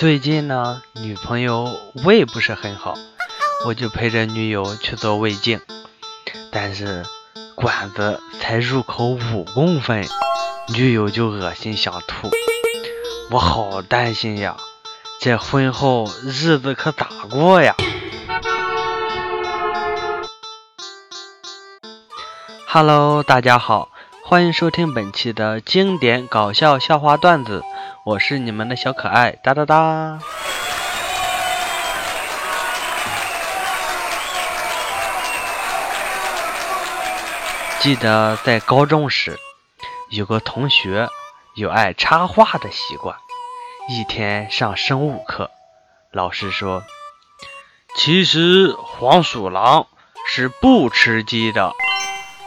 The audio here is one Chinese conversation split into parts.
最近呢，女朋友胃不是很好，我就陪着女友去做胃镜，但是管子才入口五公分，女友就恶心想吐，我好担心呀，这婚后日子可咋过呀？Hello，大家好，欢迎收听本期的经典搞笑笑话段子。我是你们的小可爱，哒哒哒。记得在高中时，有个同学有爱插画的习惯。一天上生物课，老师说：“其实黄鼠狼是不吃鸡的，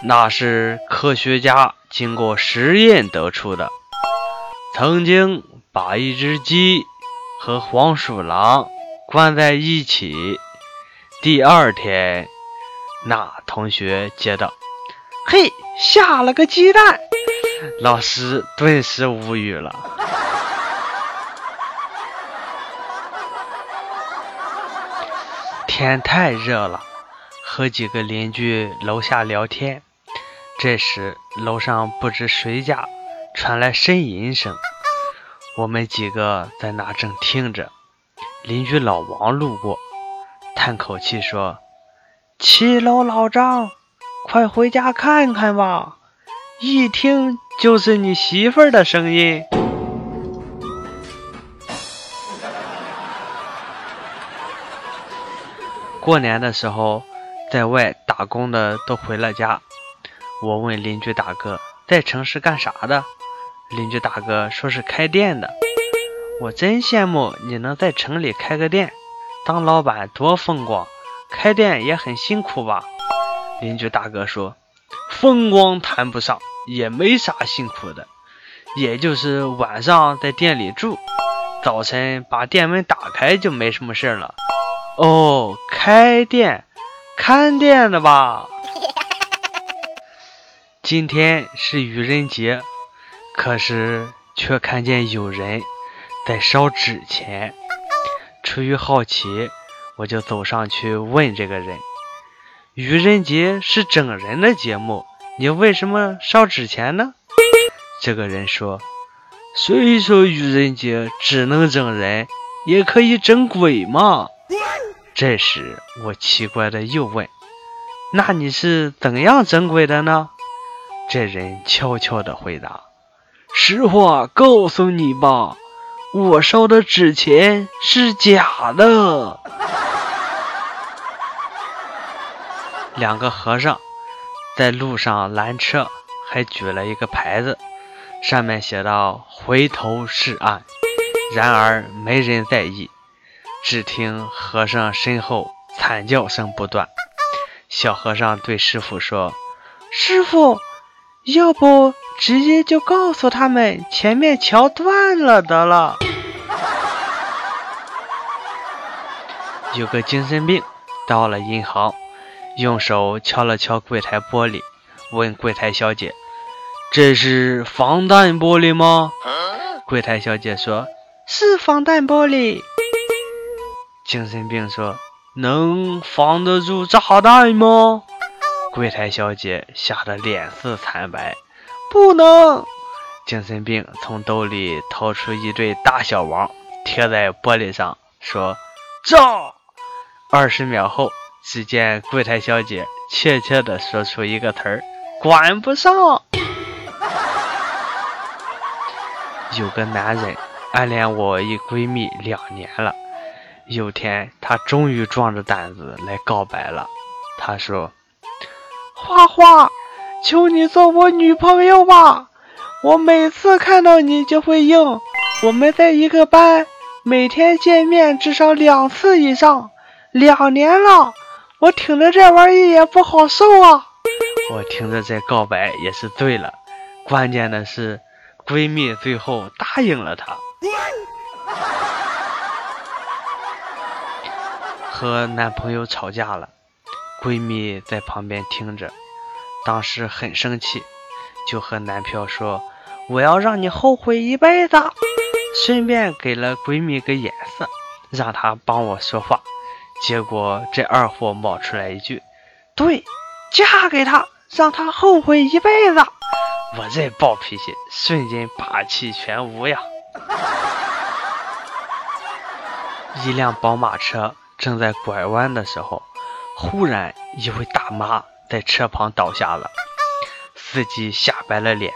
那是科学家经过实验得出的。”曾经把一只鸡和黄鼠狼关在一起。第二天，那同学接到：“嘿，下了个鸡蛋！”老师顿时无语了。天太热了，和几个邻居楼下聊天。这时，楼上不知谁家。传来呻吟声，我们几个在那正听着。邻居老王路过，叹口气说：“七楼老张，快回家看看吧，一听就是你媳妇儿的声音。”过年的时候，在外打工的都回了家。我问邻居大哥，在城市干啥的？邻居大哥说是开店的，我真羡慕你能在城里开个店，当老板多风光，开店也很辛苦吧？邻居大哥说，风光谈不上，也没啥辛苦的，也就是晚上在店里住，早晨把店门打开就没什么事了。哦，开店，看店的吧？今天是愚人节。可是，却看见有人在烧纸钱。出于好奇，我就走上去问这个人：“愚人节是整人的节目，你为什么烧纸钱呢？”这个人说：“所以说愚人节只能整人，也可以整鬼嘛？”这时，我奇怪的又问：“那你是怎样整鬼的呢？”这人悄悄的回答。实话告诉你吧，我烧的纸钱是假的。两个和尚在路上拦车，还举了一个牌子，上面写道：“回头是岸。”然而没人在意，只听和尚身后惨叫声不断。小和尚对师傅说：“师傅。”要不直接就告诉他们前面桥断了得了。有个精神病到了银行，用手敲了敲柜台玻璃，问柜台小姐：“这是防弹玻璃吗？”柜台小姐说：“是防弹玻璃。”精神病说：“能防得住炸弹吗？”柜台小姐吓得脸色惨白，不能。精神病从兜里掏出一对大小王，贴在玻璃上，说：“炸！”二十秒后，只见柜台小姐怯怯地说出一个词儿：“管不上。”有个男人暗恋我一闺蜜两年了，有天他终于壮着胆子来告白了。他说。花花，求你做我女朋友吧！我每次看到你就会硬。我们在一个班，每天见面至少两次以上。两年了，我听着这玩意也不好受啊！我听着这告白也是醉了。关键的是，闺蜜最后答应了他。和男朋友吵架了。闺蜜在旁边听着，当时很生气，就和男票说：“我要让你后悔一辈子。”顺便给了闺蜜个眼色，让她帮我说话。结果这二货冒出来一句：“对，嫁给他，让他后悔一辈子。”我这暴脾气瞬间霸气全无呀！一辆宝马车正在拐弯的时候，忽然一位大妈在车旁倒下了，司机吓白了脸。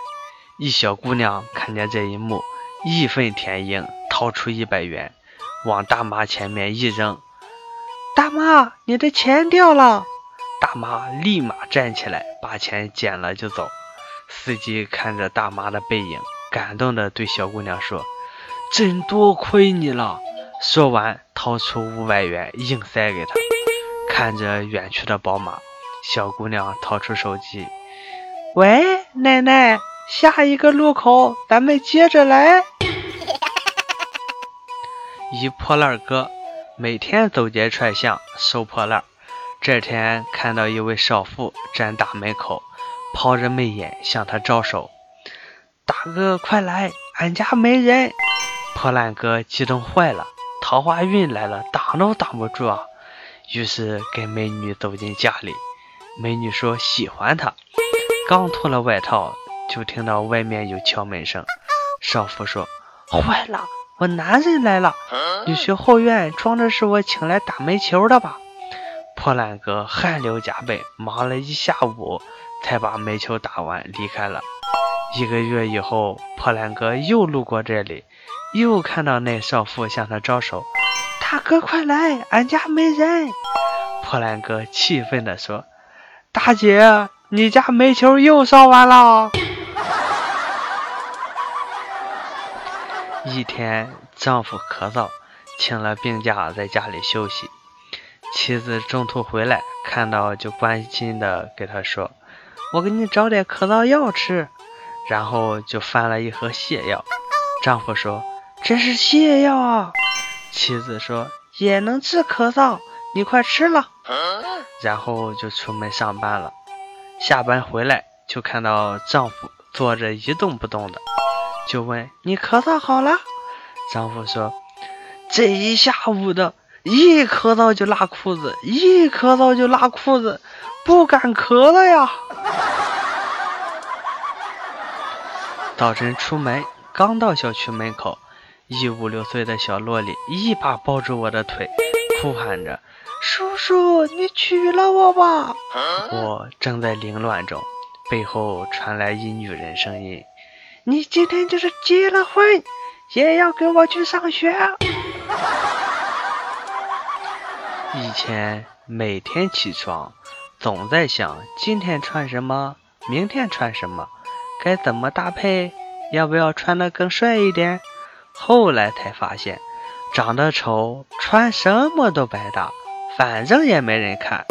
一小姑娘看见这一幕，义愤填膺，掏出一百元往大妈前面一扔：“大妈，你的钱掉了！”大妈立马站起来，把钱捡了就走。司机看着大妈的背影，感动的对小姑娘说：“真多亏你了。”说完，掏出五百元硬塞给她。看着远去的宝马，小姑娘掏出手机：“喂，奶奶，下一个路口咱们接着来。”一破烂哥每天走街串巷收破烂，这天看到一位少妇站大门口，抛着媚眼向他招手：“大哥，快来，俺家没人。”破烂哥激动坏了。桃花运来了，挡都挡不住啊！于是跟美女走进家里。美女说喜欢他，刚脱了外套，就听到外面有敲门声。少妇说：“坏了，我男人来了！你去后院装的是我请来打煤球的吧？”破烂哥汗流浃背，忙了一下午才把煤球打完，离开了。一个月以后，破烂哥又路过这里。又看到那少妇向他招手，大哥快来，俺家没人。破烂哥气愤地说：“大姐，你家煤球又烧完了。”一天，丈夫咳嗽，请了病假在家里休息。妻子中途回来，看到就关心的给他说：“我给你找点咳嗽药吃。”然后就翻了一盒泻药。丈夫说。这是泻药啊！妻子说也能治咳嗽，你快吃了。然后就出门上班了。下班回来就看到丈夫坐着一动不动的，就问你咳嗽好了？丈夫说这一下午的，一咳嗽就拉裤子，一咳嗽就拉裤子，不敢咳了呀。早晨出门，刚到小区门口。一五六岁的小萝莉一把抱住我的腿，哭喊着：“叔叔，你娶了我吧！”我正在凌乱中，背后传来一女人声音：“你今天就是结了婚，也要跟我去上学。”以前每天起床，总在想今天穿什么，明天穿什么，该怎么搭配，要不要穿得更帅一点？后来才发现，长得丑，穿什么都白搭，反正也没人看。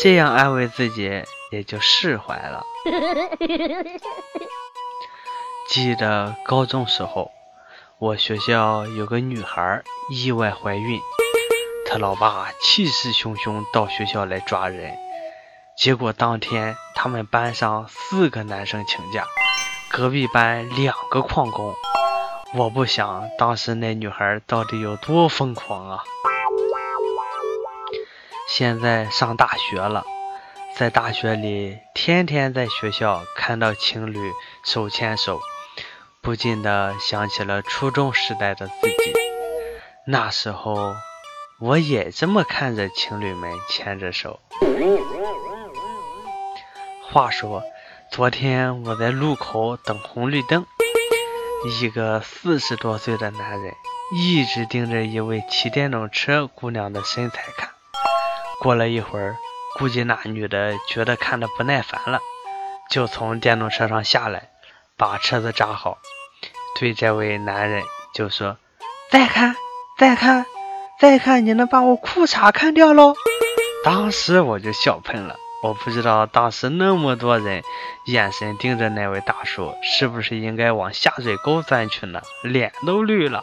这样安慰自己，也就释怀了。记得高中时候，我学校有个女孩意外怀孕，她老爸气势汹汹到学校来抓人，结果当天他们班上四个男生请假，隔壁班两个旷工。我不想当时那女孩到底有多疯狂啊！现在上大学了，在大学里天天在学校看到情侣手牵手，不禁的想起了初中时代的自己。那时候我也这么看着情侣们牵着手。话说，昨天我在路口等红绿灯。一个四十多岁的男人一直盯着一位骑电动车姑娘的身材看。过了一会儿，估计那女的觉得看的不耐烦了，就从电动车上下来，把车子扎好，对这位男人就说：“再看，再看，再看，你能把我裤衩看掉喽？”当时我就笑喷了。我不知道当时那么多人眼神盯着那位大叔，是不是应该往下水沟钻去呢？脸都绿了。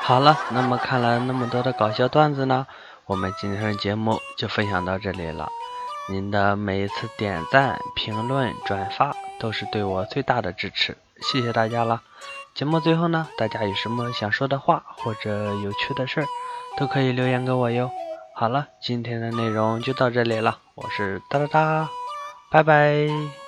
好了，那么看了那么多的搞笑段子呢，我们今天的节目就分享到这里了。您的每一次点赞、评论、转发都是对我最大的支持。谢谢大家了。节目最后呢，大家有什么想说的话或者有趣的事儿，都可以留言给我哟。好了，今天的内容就到这里了，我是哒哒哒，拜拜。